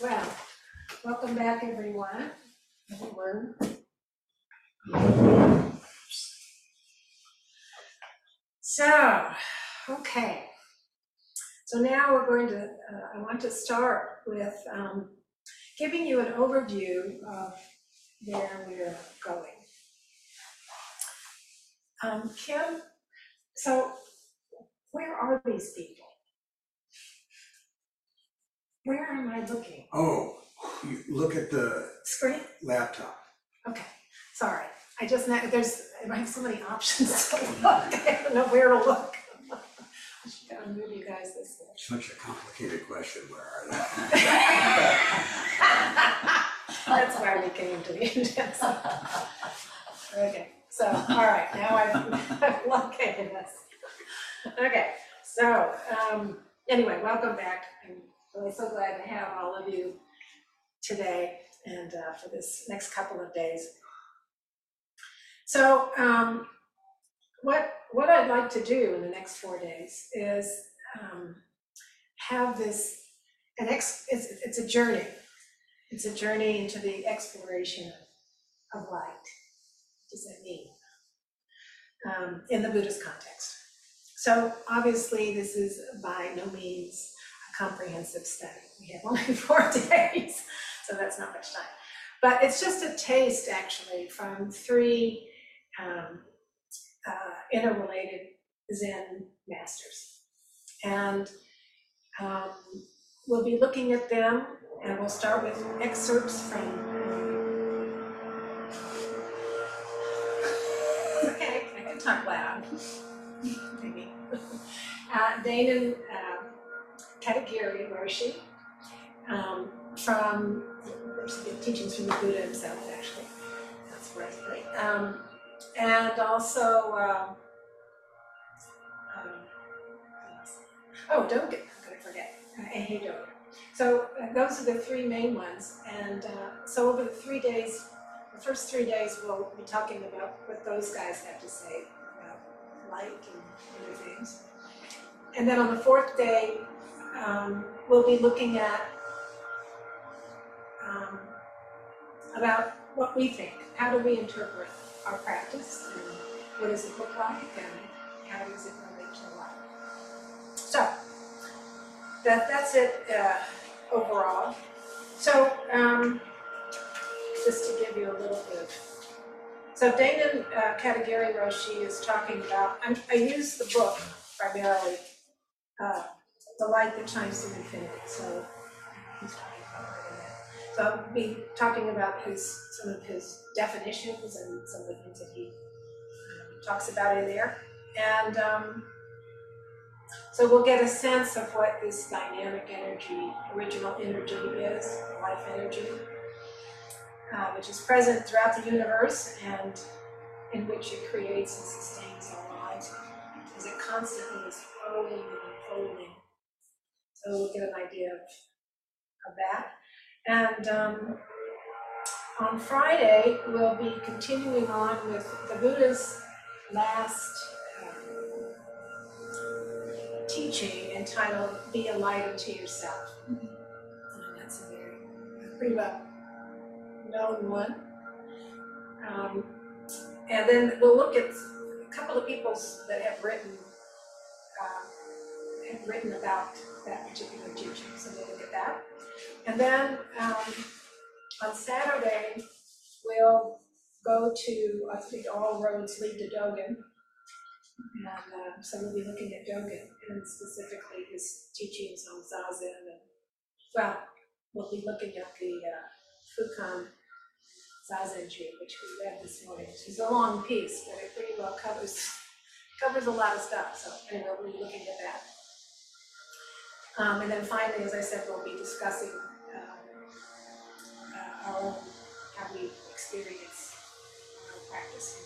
Well, welcome back, everyone, everyone. So, okay. So now we're going to, uh, I want to start with um, giving you an overview of where we're going. Um, Kim, so where are these people? Where am I looking? Oh, you look at the Screen? laptop. Okay, sorry, I just, know there's, I have so many options to look, I don't know where to look. I should go and move you guys this way. Such a complicated question, where are they? That's why we came to the index. Okay, so, all right, now I've I've located this. Okay, so, um, anyway, welcome back. I'm really so glad to have all of you today and uh, for this next couple of days. So, um, what, what I'd like to do in the next four days is um, have this, an ex, it's, it's a journey. It's a journey into the exploration of, light. What does that mean? Um, in the Buddhist context. So obviously, this is by no means comprehensive study. We have only four days, so that's not much time. But it's just a taste, actually, from three um, uh, interrelated Zen masters. And um, we'll be looking at them, and we'll start with excerpts from. Okay, I can talk loud, maybe. Uh, Dainin um, Katagiri Roshi, um, from, the teachings from the Buddha himself, actually. That's where it's great. Um, and also, um, um, oh, Dogen, I'm gonna forget, uh, Dogen. So uh, those are the three main ones, and uh, so over the three days, the first three days, we'll be talking about what those guys have to say about light and other things. And then on the fourth day, um, we'll be looking at um, about what we think. How do we interpret our practice? And what does it look like? And how does it relate to life? So that that's it uh, overall. So um, just to give you a little bit. So Dainin uh, Katagiri Roshi is talking about. I'm, I use the book primarily, uh, "The Light That Shines Through Infinity." So he's talking about writing that. So I'll be talking about his some of his definitions and some of the things that he talks about in there, and. Um, so we'll get a sense of what this dynamic energy, original energy is, life energy, uh, which is present throughout the universe and in which it creates and sustains our lives, as it constantly is flowing and unfolding. So we'll get an idea of, of that. And um, on Friday, we'll be continuing on with the Buddha's last uh, teaching entitled Be a Light Unto Yourself. And that's a very, pretty well known one. Um, and then we'll look at a couple of people that have written um, have written about that particular teaching, so we'll look at that. And then um, on Saturday, we'll go to, I think all roads lead to Dogen. And uh, so we'll be looking at Dogen and specifically his teachings on Zazen and, well, we'll be looking at the uh, Fukan Zazengi, which we read this morning, It's a long piece, but it pretty well covers, covers a lot of stuff, so anyway, we'll be looking at that. Um, and then finally, as I said, we'll be discussing, um, uh, our own, how we experience our practice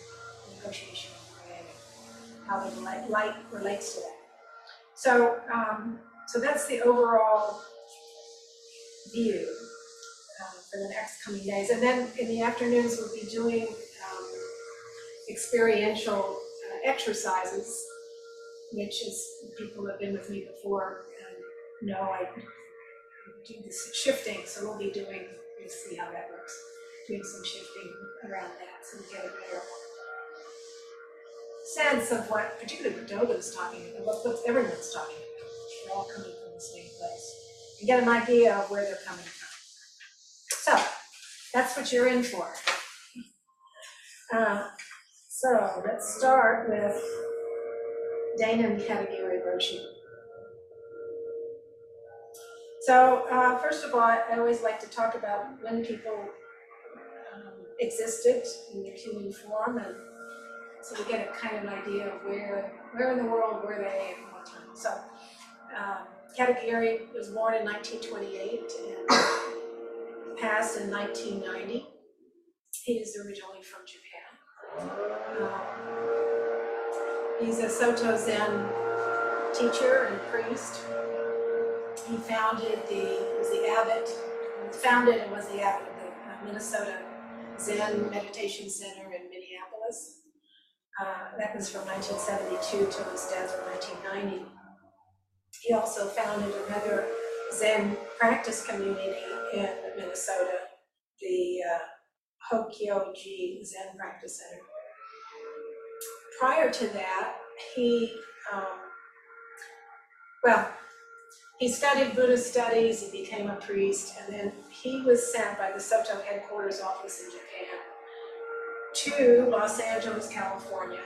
and negotiation and how the light, light relates to that. So, um, so that's the overall view um, for the next coming days. And then in the afternoons, we'll be doing um, experiential uh, exercises, which is, people have been with me before know I do this shifting, so we'll be doing, we'll see how that works, doing some shifting around that, so we get a better sense of what particularly Padova's talking about, what, what everyone's talking about. They're all coming from the same place, and get an idea of where they're coming from. So, that's what you're in for. Uh, so, let's start with Dainin Katagiri Roshi. So, uh, first of all, I always like to talk about when people um, existed in their human form, and so we get a kind of an idea of where, where in the world were they what time. So, um, Katagiri was born in 1928 and passed in 1990. He is originally from Japan. Um, He's a Soto Zen teacher and priest. He founded the, was the abbot, founded and was the abbot of the uh, Minnesota Zen Meditation Center in Minneapolis. Uh, that was from 1972 till his death in 1990. He also founded another Zen practice community in Minnesota, the uh, Hokyo-ji Zen Practice Center prior to that, he, um, well, he studied Buddhist studies, he became a priest, and then he was sent by the Soto headquarters office in Japan to Los Angeles, California,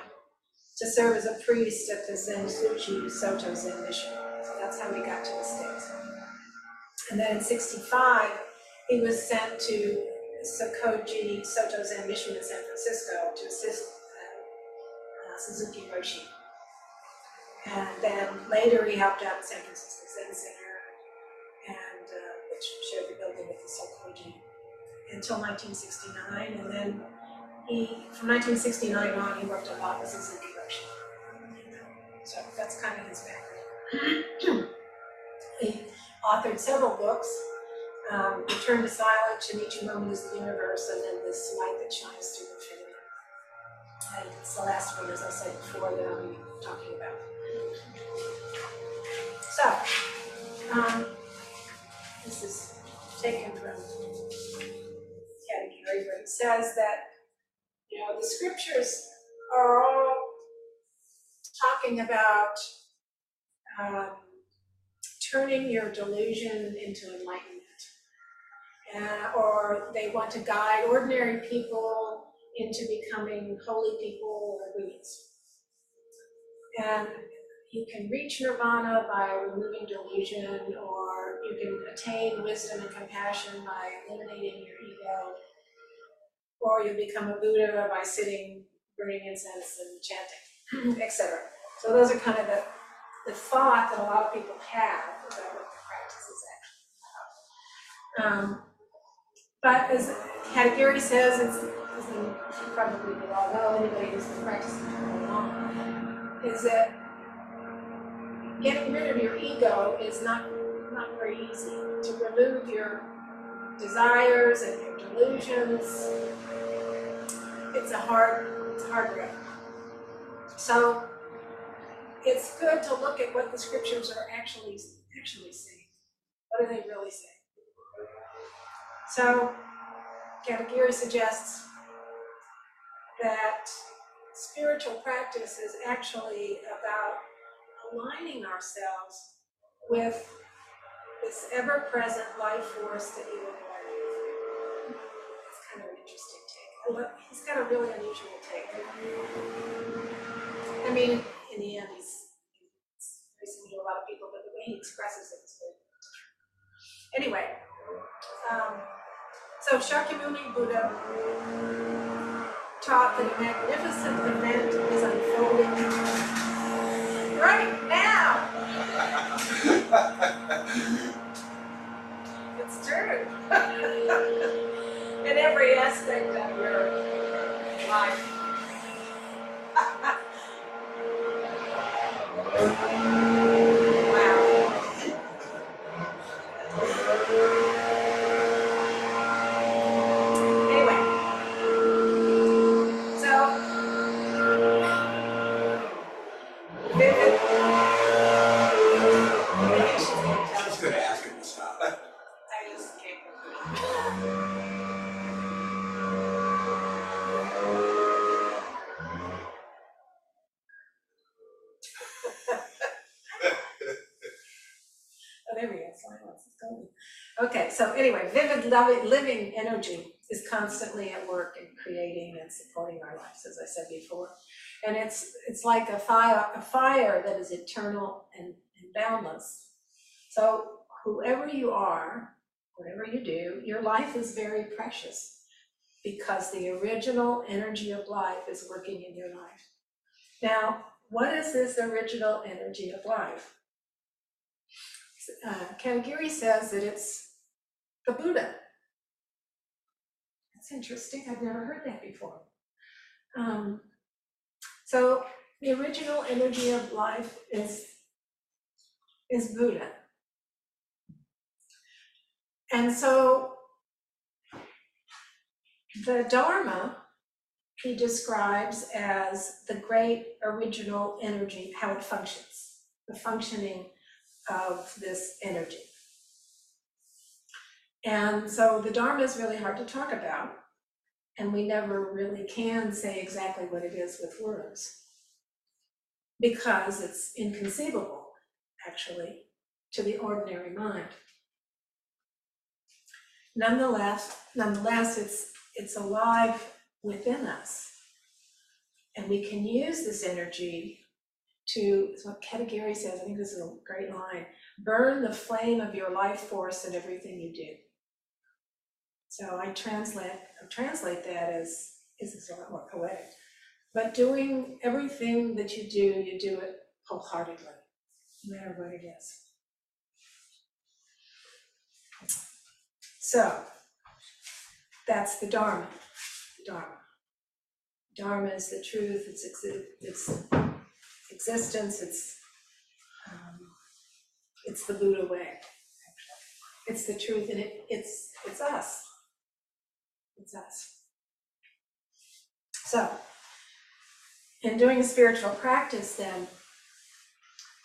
to serve as a priest at the Zenshuji Soto Zen Mission. So that's how he got to the States. And then in sixty-five, he was sent to Sokoji Soto Zen Mission in San Francisco to assist uh, Suzuki Roshi. And then later he helped out the San Francisco Zen Center and uh, which shared the building with the Sokoji until 1969. And then he, from 1969 on, he worked a lot with Suzuki Roshi. So that's kind of his background. he authored several books. Um, Return to Silence, and each moment is the universe, and then this light that shines through infinity. And it's the last one, as I said before, that be talking about. So, um, this is taken from Katagiri, but it says that, you know, the scriptures are all talking about um, turning your delusion into enlightenment. Uh, or they want to guide ordinary people into becoming holy people or Buddhists. And you can reach nirvana by removing delusion, or you can attain wisdom and compassion by eliminating your ego, or you become a Buddha by sitting, burning incense, and chanting, etc. So those are kind of the, the thought that a lot of people have about what the practice is actually about. Um, but as Katagiri says, it's, as you probably all know, anybody who's been practicing for long, is that getting rid of your ego is not, not very easy. To remove your desires and your delusions, it's a hard, it's hard road. So it's good to look at what the scriptures are actually, actually saying. What are they really saying? So, Katagiri suggests that spiritual practice is actually about aligning ourselves with this ever-present life force that you are It's kind of an interesting take. He's got a really unusual take. I mean, in the end, he's, similar to a lot of people, but the way he expresses it is very different. Anyway, um, so Shakyamuni Buddha taught that a magnificent event is unfolding right now. It's true. In every aspect of your life. Wow. Anyway. So. Vivid. Maybe I should tell She's you. gonna ask him to stop. There silence is golden. Okay, so anyway, vivid loving, living energy is constantly at work in creating and supporting our lives, as I said before. And it's, it's like a fire, a fire that is eternal and, and boundless. So whoever you are, whatever you do, your life is very precious because the original energy of life is working in your life. Now, what is this original energy of life? Uh, Katagiri says that it's the Buddha. That's interesting, I've never heard that before. Um, so the original energy of life is, is Buddha. And so the Dharma he describes as the great original energy, how it functions, the functioning of this energy. And so the Dharma is really hard to talk about, and we never really can say exactly what it is with words because it's inconceivable, actually, to the ordinary mind. Nonetheless, nonetheless, it's it's alive within us. And we can use this energy to, what Katagiri says, I think this is a great line, burn the flame of your life force in everything you do. So I translate, I translate that as, is a lot more poetic, but doing everything that you do, you do it wholeheartedly, no matter what it is. So, that's the Dharma, the Dharma. Dharma is the truth, it's, it's existence, it's, um, it's the Buddha way. actually. It's the truth and it, it's, it's us. It's us. So, in doing spiritual practice then,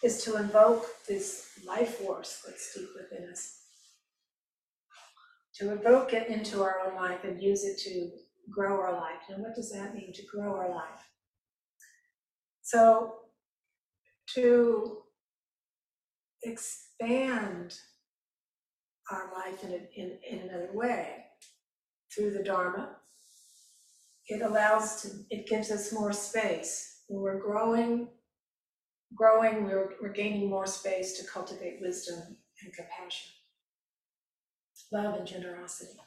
is to invoke this life force that's deep within us. To invoke it into our own life and use it to grow our life. And what does that mean to grow our life? So, to expand our life in, a, in, in another way through the Dharma, it allows to, it gives us more space. When we're growing, growing, we're, we're gaining more space to cultivate wisdom and compassion, love and generosity.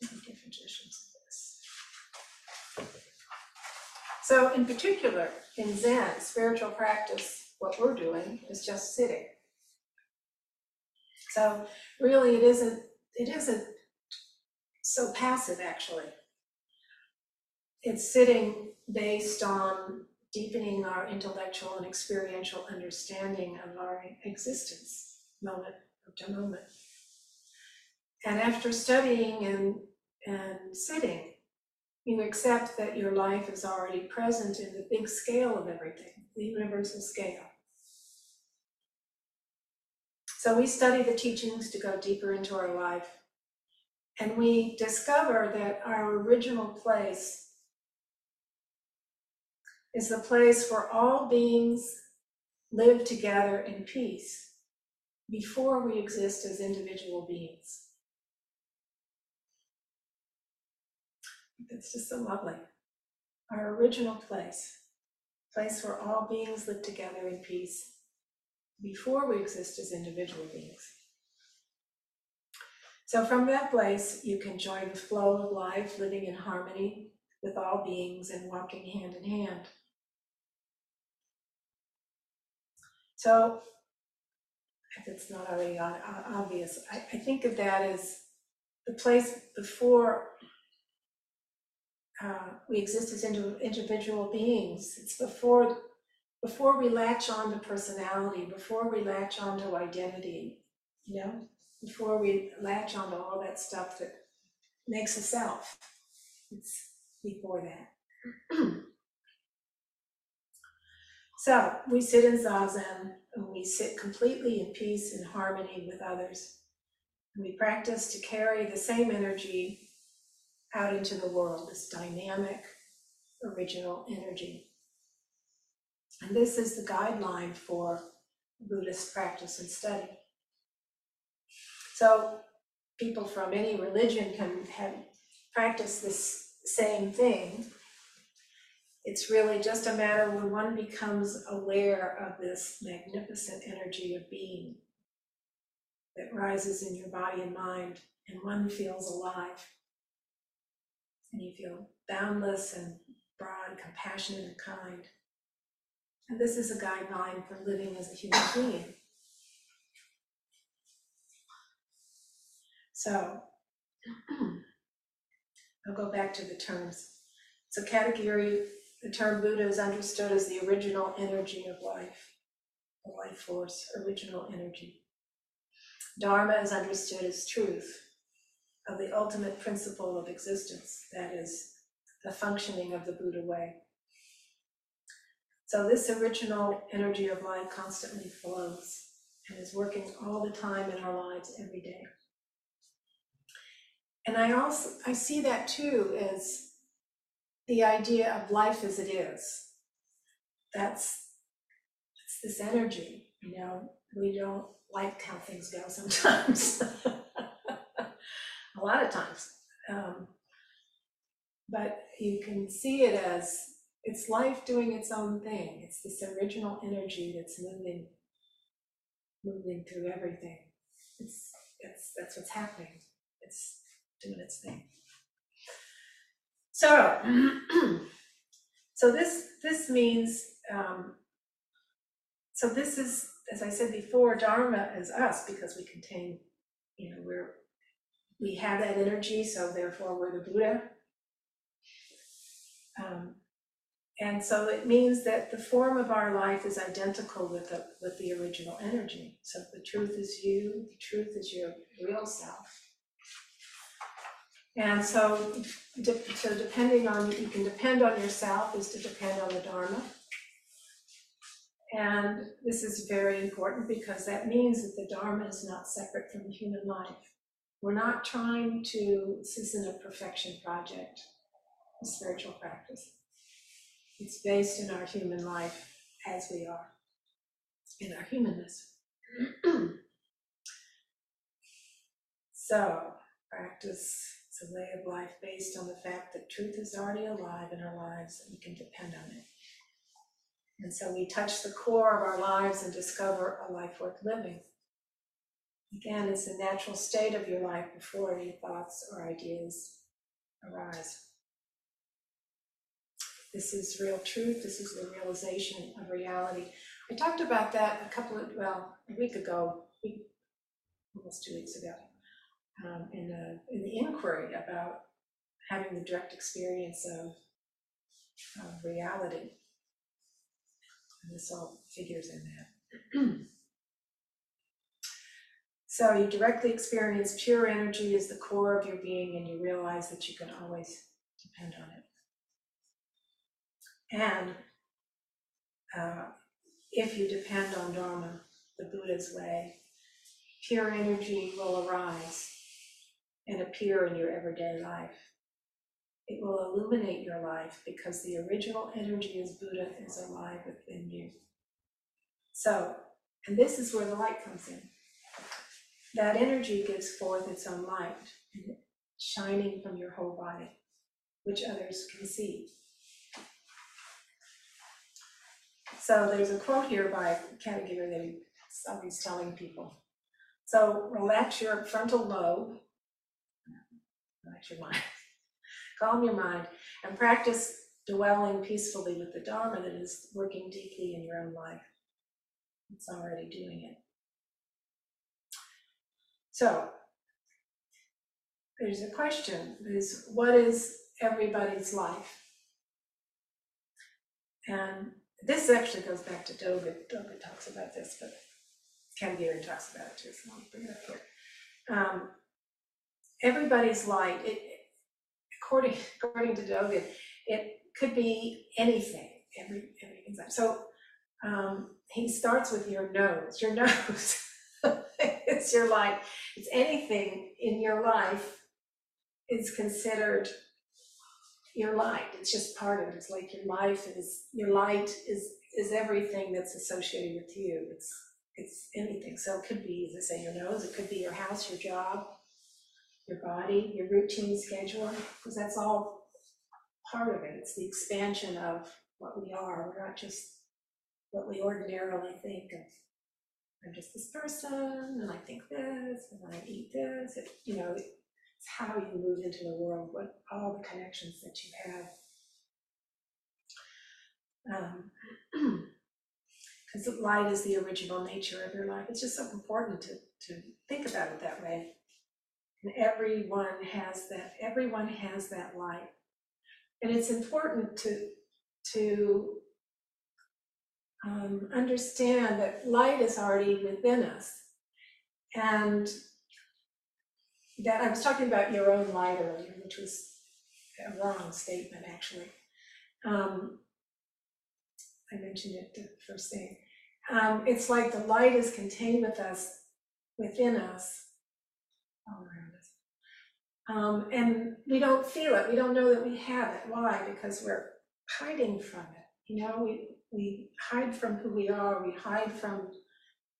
Many different traditions of this. So in particular, in Zen, spiritual practice, what we're doing is just sitting. So really, it isn't, it isn't so passive, actually. It's sitting based on deepening our intellectual and experiential understanding of our existence, moment to moment. And after studying and, and sitting, you accept that your life is already present in the big scale of everything, the universal scale. So we study the teachings to go deeper into our life. And we discover that our original place is the place where all beings live together in peace before we exist as individual beings. It's just so lovely. Our original place, place where all beings live together in peace before we exist as individual beings. So, from that place, you can join the flow of life, living in harmony with all beings and walking hand in hand. So, if it's not already obvious, I, I think of that as the place before uh, we exist as indi- individual beings. It's before before we latch on to personality, before we latch on to identity, you know, before we latch on to all that stuff that makes a self. It's before that. so we sit in zazen, and we sit completely in peace and harmony with others. And we practice to carry the same energy out into the world, this dynamic, original energy. And this is the guideline for Buddhist practice and study. So people from any religion can have practice this same thing. It's really just a matter when one becomes aware of this magnificent energy of being that rises in your body and mind, and one feels alive. And you feel boundless and broad, compassionate, and kind. And this is a guideline for living as a human being. So, I'll go back to the terms. So Katagiri, the term Buddha is understood as the original energy of life, the life force, original energy. Dharma is understood as truth of the ultimate principle of existence, that is, the functioning of the Buddha way. So this original energy of life constantly flows and is working all the time in our lives every day. And I also I see that too as the idea of life as it is. That's this energy, you know, we don't like how things go sometimes. A lot of times. Um, but you can see it as it's life doing its own thing. It's this original energy that's moving, moving through everything. It's that's that's what's happening. It's doing its thing. So, so this this means um, so this is as I said before, Dharma is us because we contain, you know, we're we have that energy, so therefore we're the Buddha. Um, and so it means that the form of our life is identical with the with the original energy. So the truth is you, the truth is your real self. And so, de- so depending on, you can depend on yourself is to depend on the Dharma. And this is very important because that means that the Dharma is not separate from human life. We're not trying to, this isn't a perfection project, a spiritual practice. It's based in our human life as we are, in our humanness. so, practice is a way of life based on the fact that truth is already alive in our lives and we can depend on it. And so we touch the core of our lives and discover a life worth living. Again, it's the natural state of your life before any thoughts or ideas arise. This is real truth. This is the realization of reality. I talked about that a couple of, well, a week ago, almost two weeks ago, um, in the in the inquiry about having the direct experience of, of reality. And this all figures in that. So you directly experience pure energy as the core of your being, and you realize that you can always depend on it. And uh, if you depend on Dharma, the Buddha's way, pure energy will arise and appear in your everyday life. It will illuminate your life because the original energy as Buddha is alive within you. So, and this is where the light comes in that energy gives forth its own light, shining from your whole body, which others can see. So there's a quote here by Katagiri that he's always telling people. So relax your frontal lobe, relax your mind, calm your mind, and practice dwelling peacefully with the Dharma that is working deeply in your own life. It's already doing it. So there's a question is what is everybody's life? And this actually goes back to Dogen. Dogen talks about this, but Katagiri talks about it too, so I'll bring it up here. Um, everybody's life, it, according, according to Dogen, it could be anything, every. So um, he starts with your nose, your nose. It's your light, it's anything in your life is considered your light, it's just part of it, it's like your life is, your light is, is everything that's associated with you, it's, it's anything, so it could be, as I say, your nose, it could be your house, your job, your body, your routine schedule, because that's all part of it, it's the expansion of what we are, we're not just what we ordinarily think of. I'm just this person, and I think this, and I eat this, it, you know, it's how you move into the world, what, all the connections that you have. Um, Because light is the original nature of your life, it's just so important to, to think about it that way. And everyone has that, everyone has that light. And it's important to, to um, understand that light is already within us. And that I was talking about your own light earlier, which was a wrong statement, actually. Um, I mentioned it the first thing. Um, it's like the light is contained with us, within us, all around us. Um, and we don't feel it. We don't know that we have it. Why? Because we're hiding from it. You know, we we hide from who we are. We hide from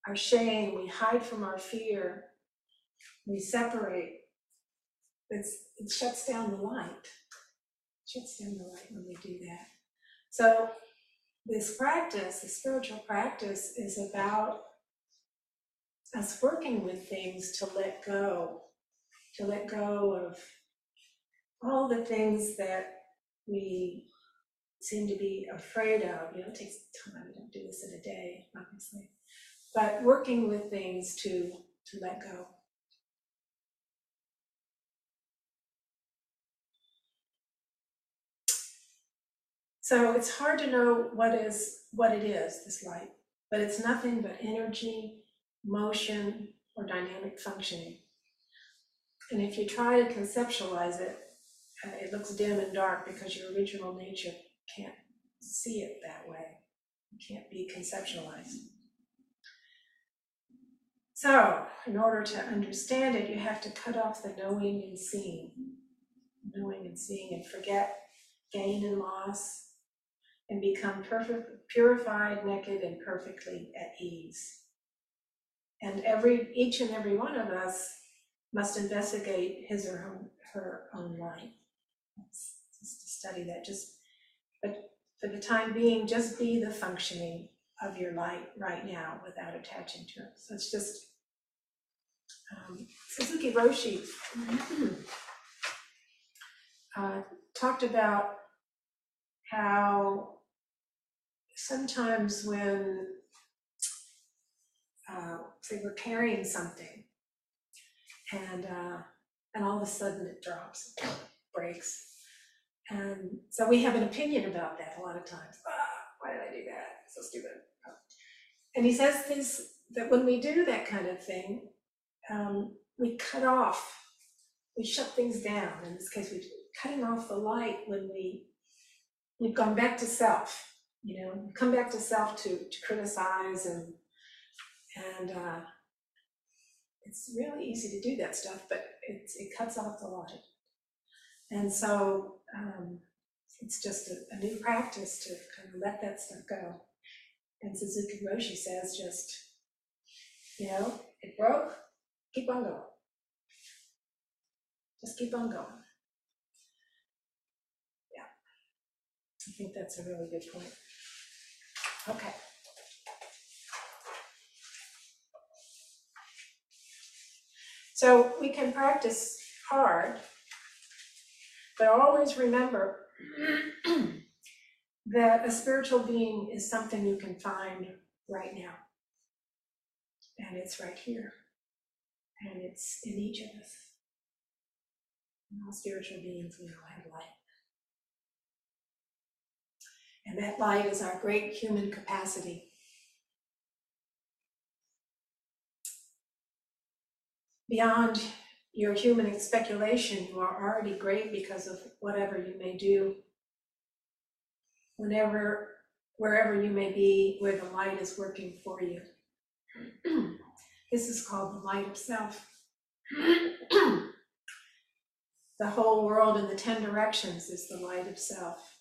our shame. We hide from our fear. We separate. It's, it shuts down the light. It shuts down the light when we do that. So this practice, the spiritual practice, is about us working with things to let go, to let go of all the things that we seem to be afraid of. You know, it takes time. We don't do this in a day, obviously. But working with things to to let go. So it's hard to know what is what it is, this light, but it's nothing but energy, motion, or dynamic functioning. And if you try to conceptualize it, uh, it looks dim and dark because your original nature can't see it that way. It can't be conceptualized. So, in order to understand it, you have to cut off the knowing and seeing, knowing and seeing, and forget gain and loss, and become perfect, purified, naked, and perfectly at ease. And every, each and every one of us must investigate his or her, her own life. Just to study that. Just, but for the time being, just be the functioning of your light right now without attaching to it. So it's just um, Suzuki Roshi uh, talked about how sometimes when uh, say we're carrying something and uh, and all of a sudden it drops, breaks. And so we have an opinion about that a lot of times. Ah, why did I do that? So stupid. And he says this that when we do that kind of thing, um, we cut off, we shut things down. In this case, we're cutting off the light when we we've gone back to self. You know, come back to self to to criticize and and uh, it's really easy to do that stuff, but it's, it cuts off the light. And so um, it's just a, a new practice to kind of let that stuff go. And Suzuki Roshi says, just, you know, it broke, keep on going. Just keep on going. Yeah. I think that's a really good point. Okay. So we can practice hard, but always remember that a spiritual being is something you can find right now. And it's right here. And it's in each of us. And all spiritual beings, we all have light. And that light is our great human capacity. Beyond your human speculation, you are already great because of whatever you may do. Whenever wherever you may be, where the light is working for you. This is called the light of self. The whole world in the ten directions is the light of self.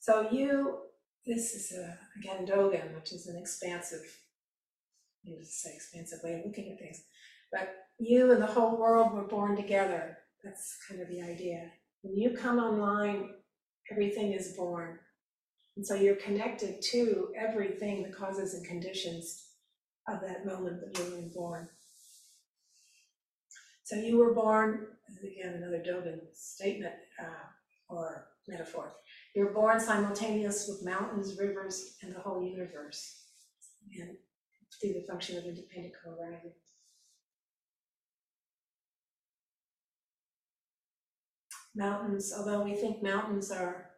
So you, this is a, again, Dogen, which is an expansive, I to say expansive way of looking at things. But you and the whole world were born together. That's kind of the idea. When you come online, everything is born. And so you're connected to everything, the causes and conditions of that moment that you were born. So you were born, again, another Dogen statement uh, or metaphor. You were born simultaneous with mountains, rivers, and the whole universe, and through the function of independent co-arising. Mountains, although we think mountains are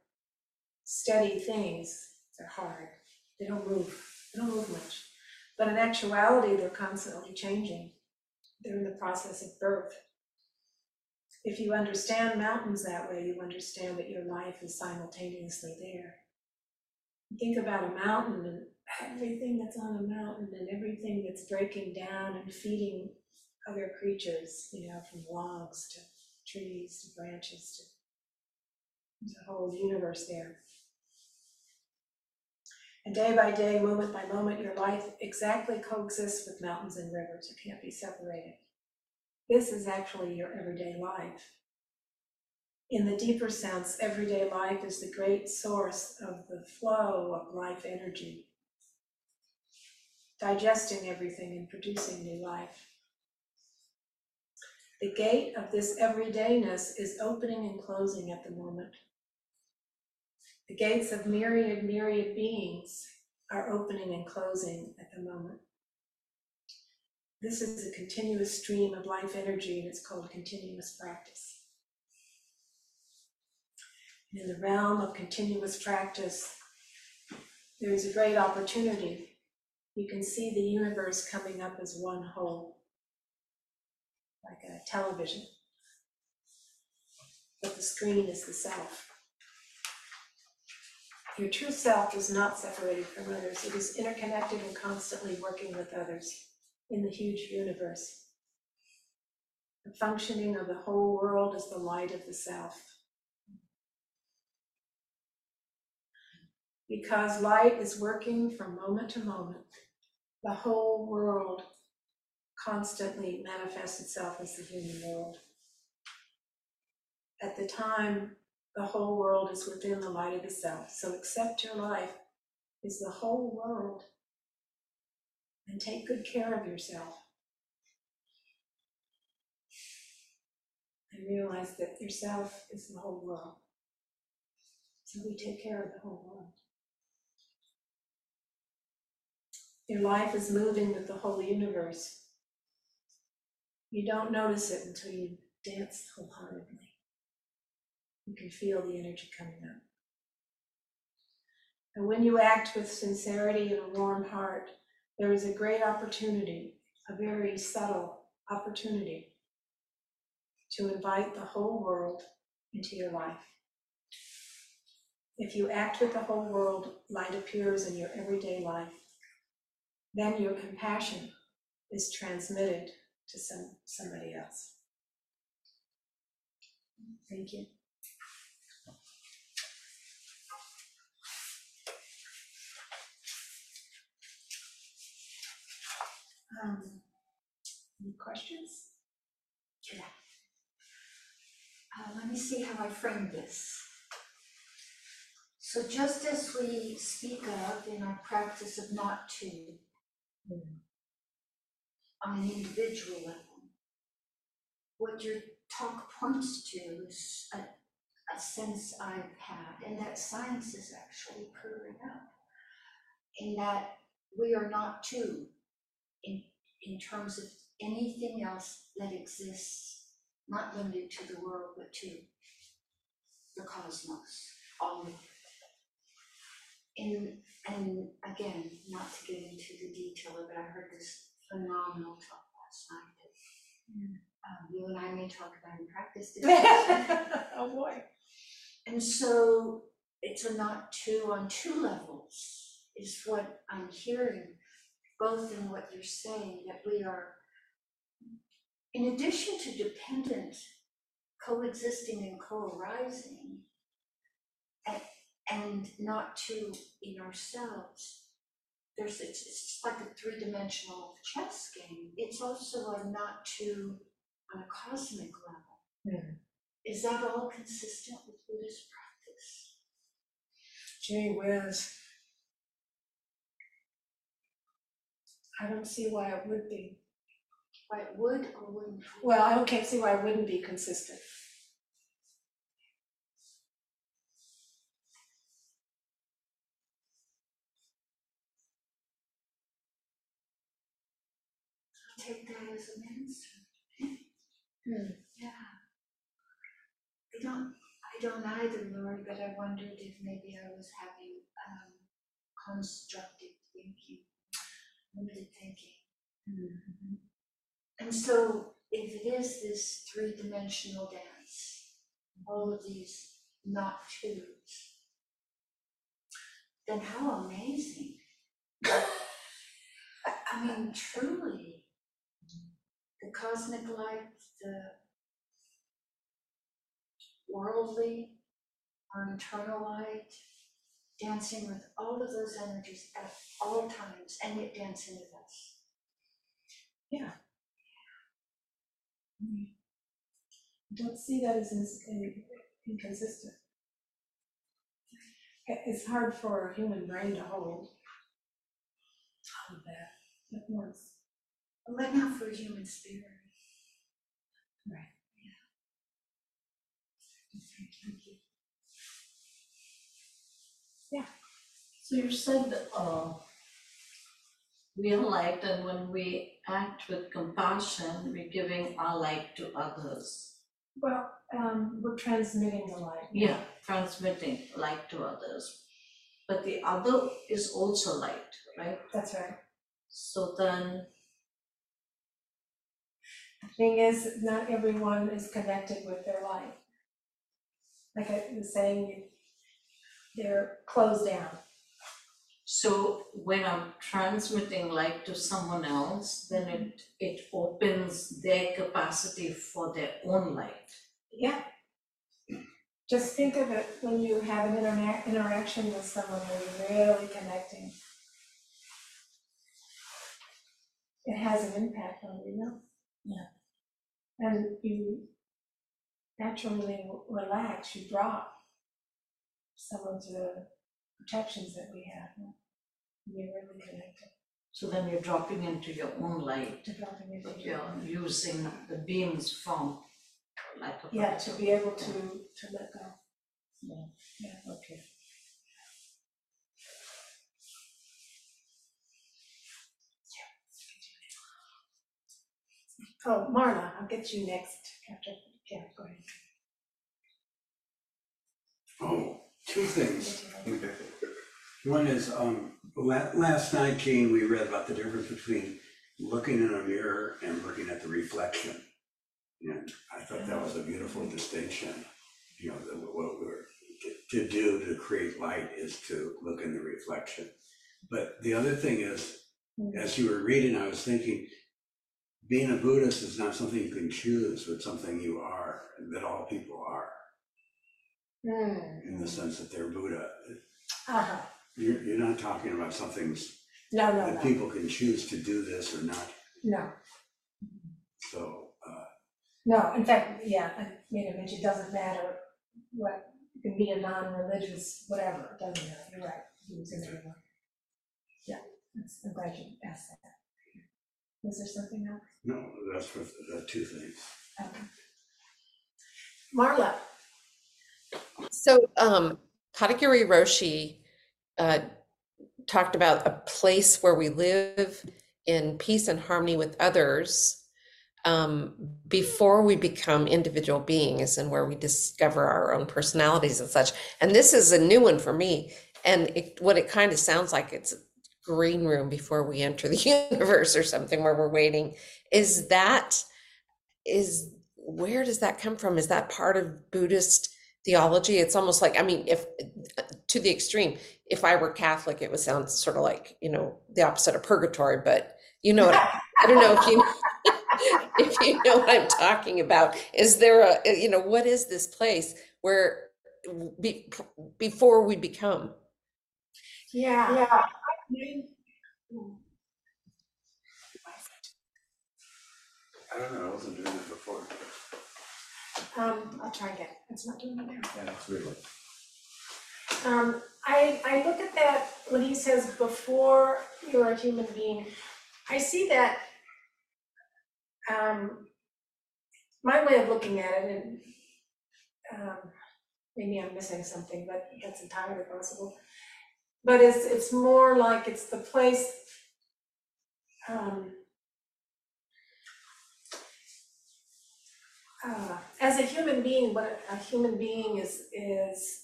steady things, they're hard. They don't move. They don't move much. But in actuality, they're constantly changing. They're in the process of birth. If you understand mountains that way, you understand that your life is simultaneously there. Think about a mountain and everything that's on a mountain and everything that's breaking down and feeding other creatures, you know, from logs to trees to branches to the whole universe there. And day by day, moment by moment, your life exactly coexists with mountains and rivers. It can't be separated. This is actually your everyday life. In the deeper sense, everyday life is the great source of the flow of life energy, digesting everything and producing new life. The gate of this everydayness is opening and closing at the moment. The gates of myriad, myriad beings are opening and closing at the moment. This is a continuous stream of life energy, and it's called continuous practice. And in the realm of continuous practice, there is a great opportunity. You can see the universe coming up as one whole, like a television. But the screen is the self. Your true self is not separated from others. It is interconnected and constantly working with others in the huge universe. The functioning of the whole world is the light of the self. Because light is working from moment to moment, the whole world constantly manifests itself as the human world. At the time, the whole world is within the light of the self. So accept your life is the whole world and take good care of yourself. And realize that yourself is the whole world. So we take care of the whole world. Your life is moving with the whole universe. You don't notice it until you dance wholeheartedly. You can feel the energy coming up. And when you act with sincerity and a warm heart, there is a great opportunity, a very subtle opportunity to invite the whole world into your life. If you act with the whole world, light appears in your everyday life. Then your compassion is transmitted to some, somebody else. Thank you. Um, any questions? Yeah. Uh, let me see how I frame this. So just as we speak of in our practice of not to, Mm. on an individual level, what your talk points to is a, a sense I've had, and that science is actually proving up, in that we are not two in, in terms of anything else that exists, not limited to the world, but to the cosmos, all of it. And, and again, not to get into the detail of it, I heard this phenomenal talk last night that um, you and I may talk about in practice. today. oh boy. And so it's a not two on two levels is what I'm hearing, both in what you're saying, that we are, in addition to dependent, coexisting and co-arising, and, and not to in ourselves, there's, it's, it's like a three-dimensional chess game. It's also a not two on a cosmic level. Is that all consistent with Buddhist practice? Gee whiz. I don't see why it would be. Why it would or wouldn't? Well, I don't can't see why it wouldn't be consistent. I'll Hmm. Yeah. I don't, I don't either, Lord, but I wondered if maybe I was having, um, constructive thinking, limited thinking. And so if it is this three-dimensional dance, all of these not twos, then how amazing. I mean, truly, the cosmic light, the worldly, our internal light, dancing with all of those energies at all times, and yet dancing with us. Yeah. Mm. Don't see that as in- inconsistent. It's hard for a human brain to hold all of that at once. But not for human spirit. Right. Yeah. Thank you. So you said, uh, we are light and when we act with compassion, we're giving our light to others. Well, um, we're transmitting the light. Yeah, transmitting light to others. But the other is also light, right? That's right. So then, The Thing is, not everyone is connected with their light. Like I was saying, they're closed down. so when I'm transmitting light to someone else, then it, it opens their capacity for their own light. Yeah. Just think of it when you have an interna- interaction with someone where you're really connecting. It has an impact on you, know? Yeah. And you naturally relax, you drop some of the protections that we have. and You're really connected, So then you're dropping into your own light, dropping into but your. you're using the beams from like a. Yeah, to be able to, to let go. Yeah, Yeah. okay. Oh, Marla, I'll get you next after, yeah, go ahead. Oh, two things. You. One is, um, la- last night, Gene, we read about the difference between looking in a mirror and looking at the reflection. And I thought that was a beautiful distinction, you know, that what we're, to do to create light is to look in the reflection. But the other thing is, as you were reading, I was thinking, being a Buddhist is not something you can choose, but something you are, that all people are, Hmm, in the sense that they're Buddha. uh-huh, You're, you're not talking about something no, no, that no, people can choose to do this or not, no, so, uh, no, in fact, yeah, I made a mention, it doesn't matter what, it can be a non-religious, whatever, it doesn't matter, you're right, he was in there. Yeah, that's, I'm glad you asked that. Was there something else? no, that's what, the two things. Okay. Marla, So, um, Katagiri Roshi, uh, talked about a place where we live in peace and harmony with others, um, before we become individual beings and where we discover our own personalities and such. And this is a new one for me. And it, what it kind of sounds like, it's a green room before we enter the universe or something where we're waiting. Is that, is, where does that come from? Is that part of Buddhist theology. It's almost like, I mean, if to the extreme, if I were Catholic, it would sound sort of like, you know, the opposite of purgatory, but you know what I, I don't know if you if you know what I'm talking about. Is there a you know, what is this place where be, before we become? Yeah. Yeah. I don't know, I wasn't doing it before. Um, I'll try again, it's not doing it now. Yeah, that's really. Um, I, I look at that when he says before you're a human being, I see that. Um, my way of looking at it, and um, maybe I'm missing something, but that's entirely possible. But it's it's more like it's the place. Um, uh, as a human being, what a human being is is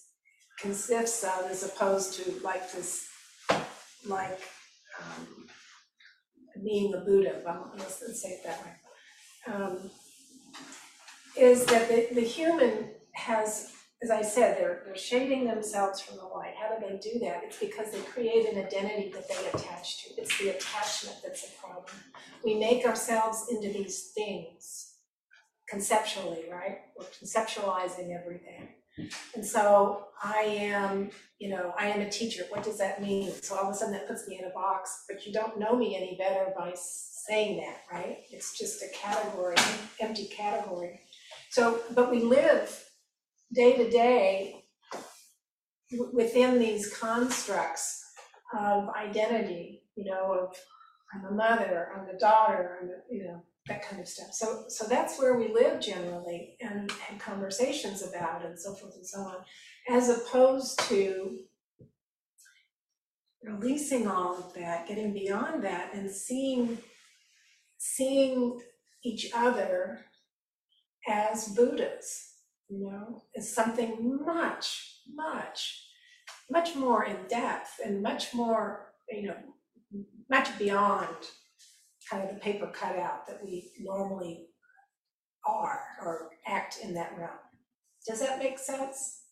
consists of as opposed to like this, like, um, being a Buddha, well, let's, let's say it that way. Um, is that the, the human has, as I said, they're, they're shading themselves from the light. How do they do that? It's because they create an identity that they attach to. It's the attachment that's a problem. We make ourselves into these things conceptually, right? We're conceptualizing everything. And so I am, you know, I am a teacher. What does that mean? So all of a sudden that puts me in a box, but you don't know me any better by saying that, right? It's just a category, empty category. So, but we live day to day within these constructs of identity, you know, of I'm a mother, I'm a daughter, I'm a, you know, that kind of stuff. So, so that's where we live generally and have conversations about and so forth and so on, as opposed to releasing all of that, getting beyond that and seeing, seeing each other as Buddhas, you know, as something much, much, much more in depth and much more, you know, much beyond kind of the paper cutout that we normally are or act in that realm. Does that make sense?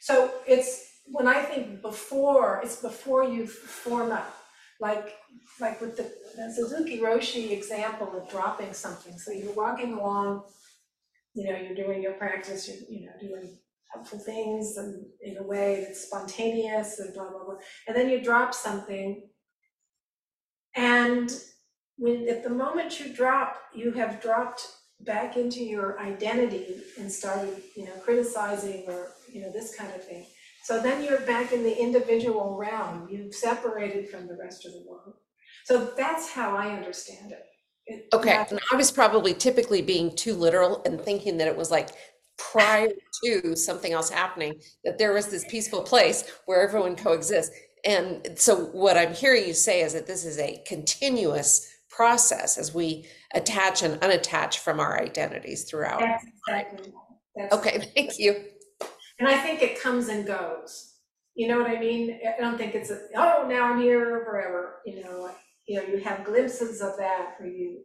So it's, when I think before, it's before you form up, like, like with the, the Suzuki Roshi example of dropping something. So you're walking along, you know, you're doing your practice, you're, you know, doing helpful things and in a way that's spontaneous and blah, blah, blah. And then you drop something and when, at the moment you drop, you have dropped back into your identity and started, you know, criticizing or, you know, this kind of thing. So then you're back in the individual realm, you've separated from the rest of the world. So that's how I understand it. Okay, and I was probably typically being too literal and thinking that it was like prior to something else happening, that there was this peaceful place where everyone coexists. And so what I'm hearing you say is that this is a continuous process as we attach and unattach from our identities throughout. That's exactly, that's. Okay, thank you. And I think it comes and goes. You know what I mean? I don't think it's a, oh, now I'm here forever, you know, you know, you have glimpses of that where you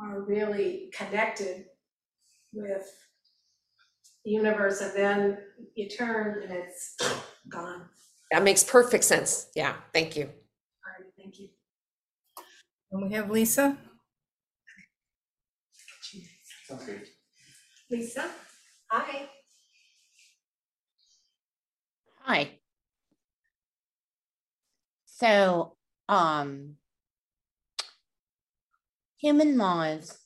are really connected with the universe and then you turn and it's gone. That makes perfect sense. Yeah, thank you. All right, thank you. And we have Lisa. Sounds good. Lisa, hi. Hi. So, um, human lives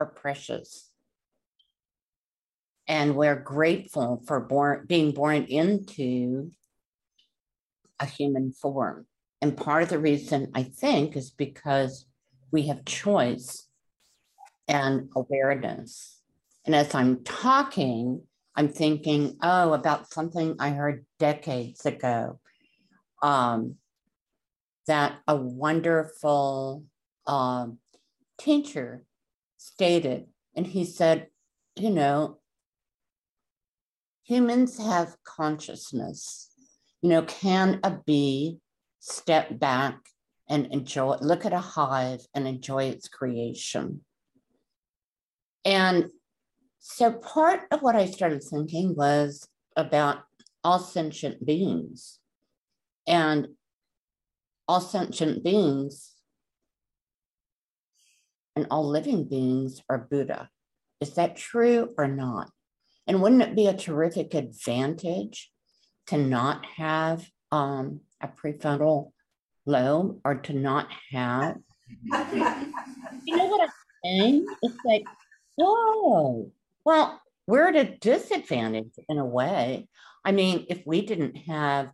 are precious. And we're grateful for born, being born into a human form. And part of the reason I think is because we have choice and awareness. And as I'm talking, I'm thinking, oh, about something I heard decades ago. Um, that a wonderful um, teacher stated, and he said, you know, humans have consciousness. You know, can a bee step back and enjoy, look at a hive and enjoy its creation? And So part of what I started thinking was about all sentient beings. And all sentient beings and all living beings are Buddha. Is that true or not? And wouldn't it be a terrific advantage to not have um, a prefrontal lobe or to not have? you know what I'm saying? It's like, oh, well, we're at a disadvantage in a way. I mean, if we didn't have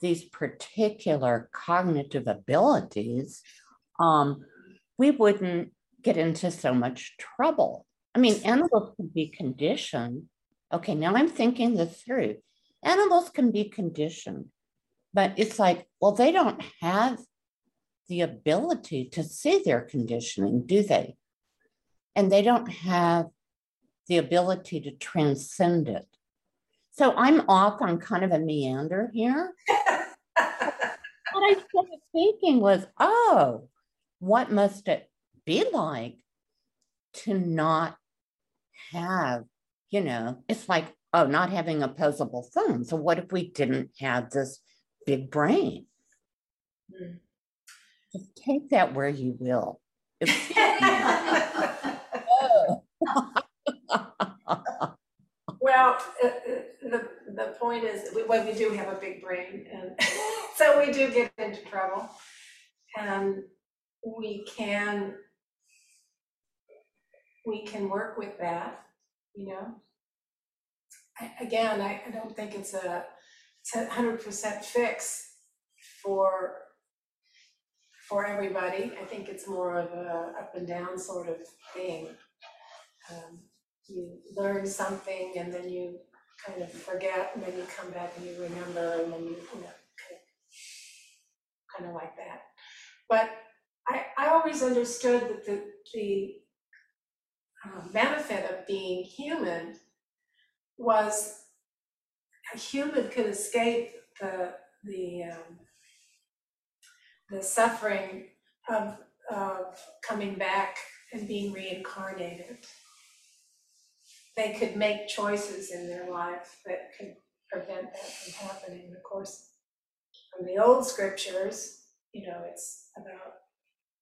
these particular cognitive abilities, um, we wouldn't get into so much trouble. I mean, animals can be conditioned. Okay, now I'm thinking this through. Animals can be conditioned, but it's like, well, they don't have the ability to see their conditioning, do they? And they don't have the ability to transcend it. So I'm off on kind of a meander here. what I started thinking was, oh, what must it be like to not have, you know, it's like, oh, not having opposable thumbs. So what if we didn't have this big brain? Hmm. Just take that where you will. Well, uh, uh, the, the point is, we, well, we do have a big brain, and so we do get into trouble. And we can, we can work with that, you know? I- Again, I, I don't think it's a, it's a hundred percent fix for, for everybody. I think it's more of a up and down sort of thing. Um, you learn something and then you kind of forget and then you come back and you remember and then you, you know, kind of like that. But I, I always understood that the, the uh, benefit of being human was a human could escape the, the, um, the suffering of, of coming back and being reincarnated they could make choices in their life that could prevent that from happening. Of course, from the old scriptures, you know, it's about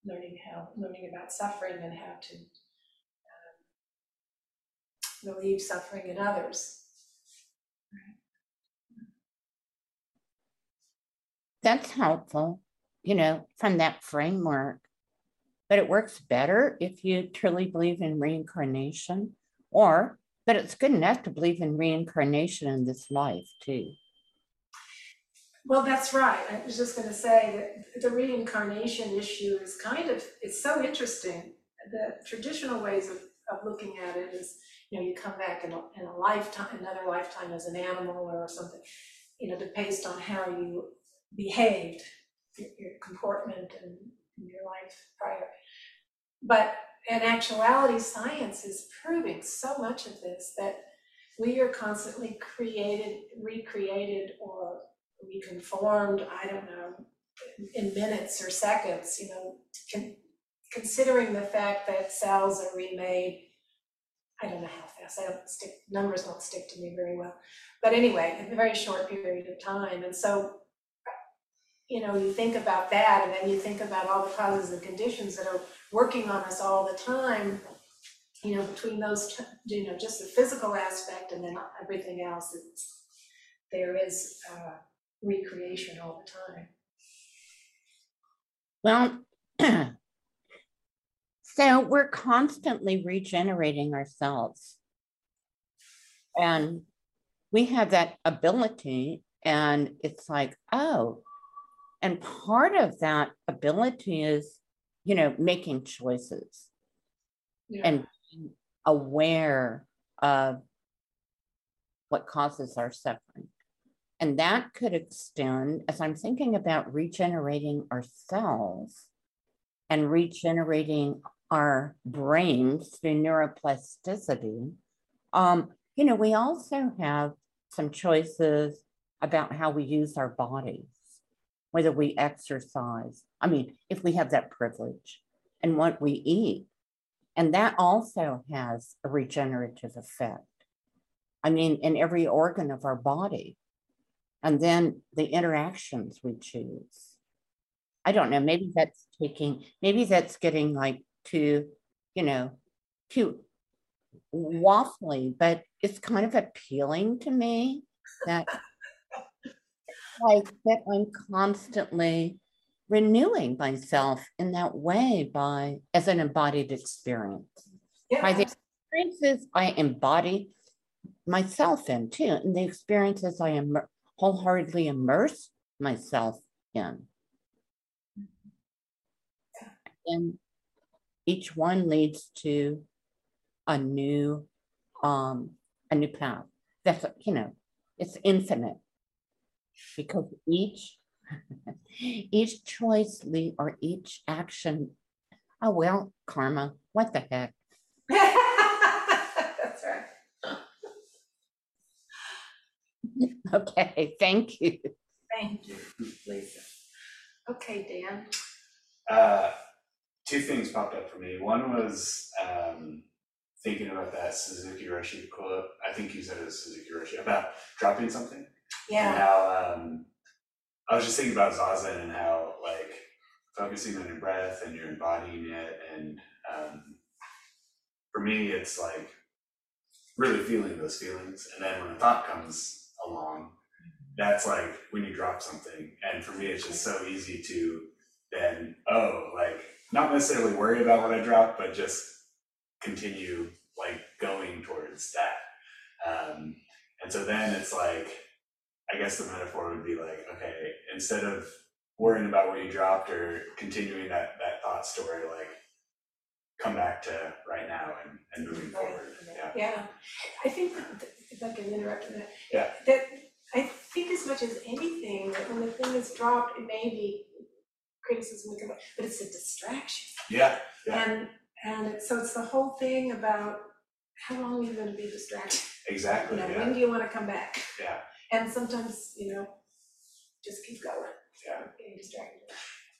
learning how, learning about suffering and how to um, relieve suffering in others. That's helpful, you know, from that framework. But it works better if you truly believe in reincarnation, or, but it's good enough to believe in reincarnation in this life too. Well, that's right. I was just gonna say that the reincarnation issue is kind of, it's so interesting. The traditional ways of, of looking at it is, you know, you come back in a, in a lifetime, another lifetime as an animal or something, you know, based on how you behaved, your, your comportment and your life prior. But in actuality, science is proving so much of this that we are constantly created, recreated, or reconformed, I don't know, in minutes or seconds, you know, con- considering the fact that cells are remade, I don't know how fast, I don't stick, numbers don't stick to me very well. But anyway, in a very short period of time, and so, you know, you think about that, and then you think about all the causes and conditions that are working on us all the time, you know, between those, you know, just the physical aspect and then everything else, it's, there is, uh, recreation all the time. Well, so we're constantly regenerating ourselves. And we have that ability, and it's like, oh, and part of that ability is, you know, making choices and being aware of what causes our suffering. And that could extend, as I'm thinking about regenerating ourselves and regenerating our brains through neuroplasticity. Um, you know, we also have some choices about how we use our bodies, whether we exercise. I mean, if we have that privilege and what we eat. And that also has a regenerative effect. I mean, in every organ of our body. And then the interactions we choose. I don't know, maybe that's taking, maybe that's getting like too, you know, too waffly, but it's kind of appealing to me that like that I'm constantly renewing myself in that way by as an embodied experience. By the experiences I embody myself in too, and the experiences I am wholeheartedly immerse myself in. Mm-hmm. And each one leads to a new, um, a new path. That's, you know, it's infinite. Because each, each choice lead or each action, oh, well, karma, what the heck? That's right. Okay, thank you. Thank you, Lisa. Okay, Dan. Uh, two things popped up for me. One was um, thinking about that Suzuki Roshi quote. I think you said it was Suzuki Roshi about dropping something. And Yeah, how um, I was just thinking about zazen and how like focusing on your breath and you're embodying it, and um, for me, it's like really feeling those feelings, and then when a thought comes along, that's like when you drop something, and for me, it's just so easy to then oh like not necessarily worry about what I dropped, but just continue like going towards that. Um, and so then it's like, I guess the metaphor would be like, okay, instead of worrying about what you dropped or continuing that that thought story, like come back to right now and, and moving forward. Yeah. yeah. I think, if I can interrupt that. Yeah. That, I think as much as anything, that when the thing is dropped, it may be criticism, we can- but it's a distraction. Yeah. Yeah. And, and it's, so it's the whole thing about how long are you gonna be distracted? You Exactly. know, Yeah. when do you wanna come back? Yeah. And sometimes, you know, just keep going. Yeah. Getting distracted.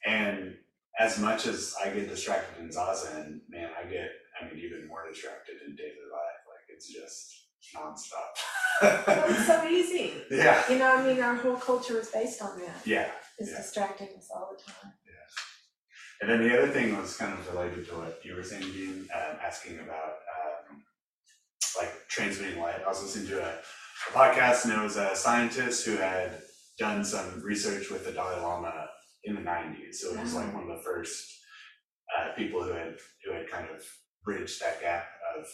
And as much as I get distracted in Zazen, man, I get, I mean, even more distracted in daily life. Like it's just nonstop. Well, it's so easy. yeah. You know, I mean, our whole culture is based on that, Yeah. It's Yeah. distracting us all the time. And then the other thing was kind of related to what you were saying, Dean, um, asking about um, like transmitting light. I was listening to a, a podcast, and it was a scientist who had done some research with the Dalai Lama in the '90s. So it was like one of the first uh, people who had who had kind of bridged that gap of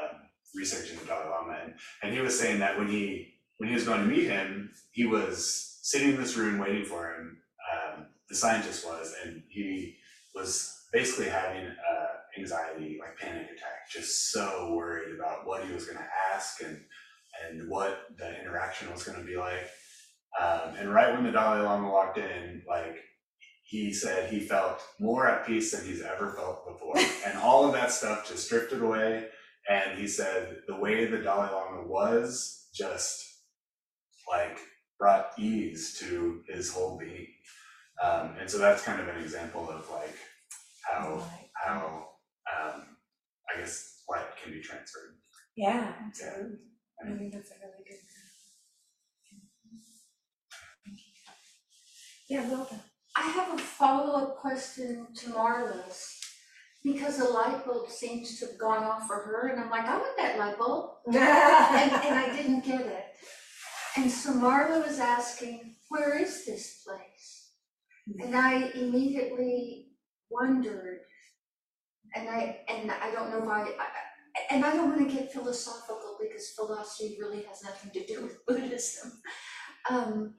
um, researching the Dalai Lama. And, and he was saying that when he when he was going to meet him, he was sitting in this room waiting for him. Um, the scientist was, and he was basically having uh, anxiety, like panic attack, just so worried about what he was going to ask and and what the interaction was going to be like. Um, and right when the Dalai Lama walked in, like he said he felt more at peace than he's ever felt before, and all of that stuff just drifted away. And he said the way the Dalai Lama was just like brought ease to his whole being. Um, and so that's kind of an example of like how Right. how um, I guess light can be transferred. Yeah, absolutely. I think that's a really good. Yeah, well done. I have a follow-up question to Marla's. Because the light bulb seems to have gone off for her, and I'm like, I want that light bulb. And, and I didn't get it. And so Marla was asking, where is this place? And I immediately wondered, and I, and I don't know why, I, and I don't wanna get philosophical because philosophy really has nothing to do with Buddhism. Um,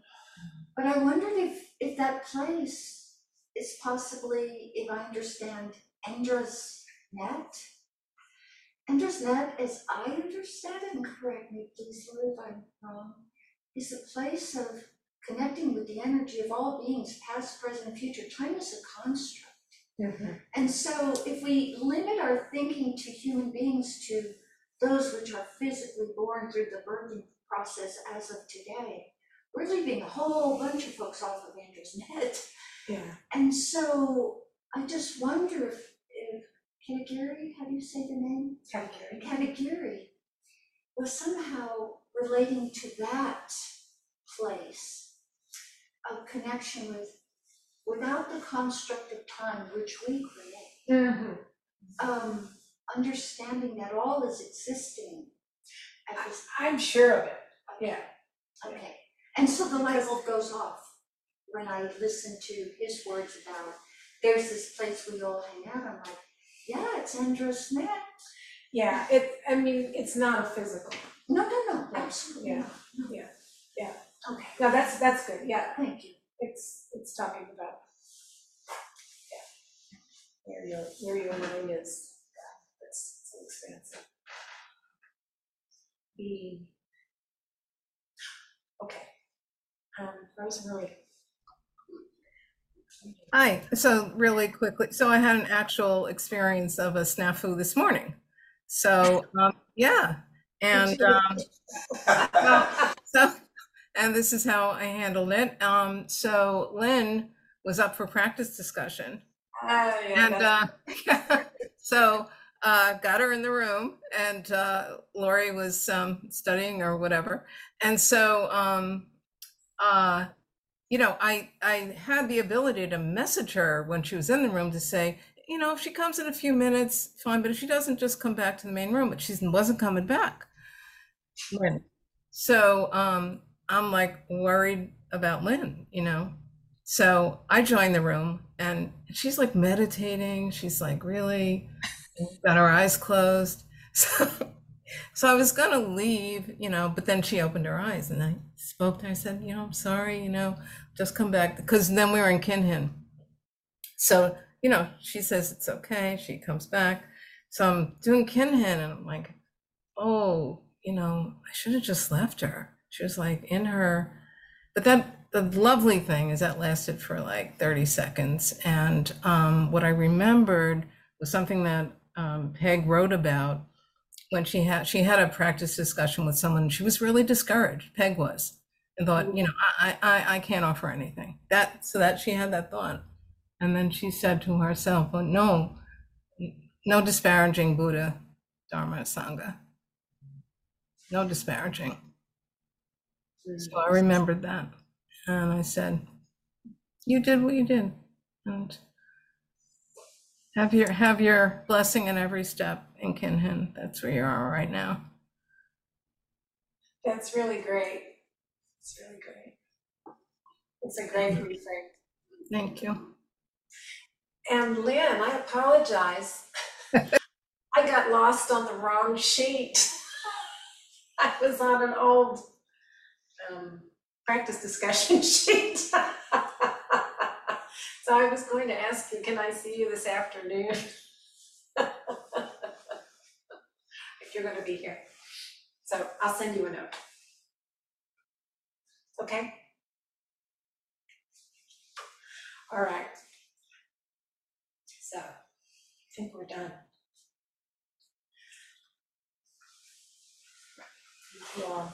but I wondered if, if that place is possibly, if I understand, Indra's net? Indra's net, as I understand it, and correct me please, if I'm wrong, is a place of connecting with the energy of all beings, past, present, future. Time is a construct. Mm-hmm. And so if we limit our thinking to human beings to those which are physically born through the birthing process as of today, we're leaving a whole bunch of folks off of Indra's net. Yeah. And so I just wonder if, if Katagiri, how do you say the name? Category. Katagiri was somehow relating to that place of connection with, without the construct of time which we create. Mhm. Um, understanding that all is existing at this, I'm sure of it, yeah. okay. And so the light bulb goes off when I listen to his words about, there's this place we all hang out, I'm like, yeah, it's Indra's Net. Yeah, it, I mean, it's not a physical. No, no, no, absolutely Yeah, not. no. yeah, yeah. Okay, No, that's, that's good, yeah. thank you. It's, it's talking about, yeah, where your, where your mind is, yeah, it's so expansive. The, okay, um, Rosemary. Hi, so really quickly, so I had an actual experience of a snafu this morning. So, um, yeah, and, um, so, and this is how I handled it. Um, so Lynn was up for practice discussion. Ah, yeah, And uh, so uh, got her in the room, and uh, Laurie was um, studying or whatever. And so, um, uh, you know, I I had the ability to message her when she was in the room to say, you know, if she comes in a few minutes, fine. But if she doesn't, just come back to the main room. But she wasn't coming back. Lynn. So um, I'm like worried about Lynn, you know. So I joined the room and she's like meditating. She's like really got her eyes closed. So, so I was gonna leave, you know, but then she opened her eyes and I spoke to her. I said, you know, I'm sorry, you know, just come back because then we were in Kinhin. So, you know, she says it's okay. She comes back. So I'm doing Kinhin and I'm like, oh, you know, I should have just left her. She was like in her, but that the lovely thing is that lasted for like 30 seconds. And um, what I remembered was something that um, Peg wrote about when she had she had a practice discussion with someone. She was really discouraged. Peg was, and thought, you know, I I I can't offer anything. That so that she had that thought, and then she said to herself, well, no, no disparaging Buddha, Dharma, Sangha. No disparaging. So I remembered that. And I said, You did what you did. And have your have your blessing in every step in Kinhin. That's where you are right now. That's really great. It's really great. It's a great reframe. Thank you. And Lynn, I apologize. I got lost on the wrong sheet. I was on an old um, practice discussion sheet. So I was going to ask you, can I see you this afternoon? If you're gonna be here. So I'll send you a note. Okay? All right. So, I think we're done. All.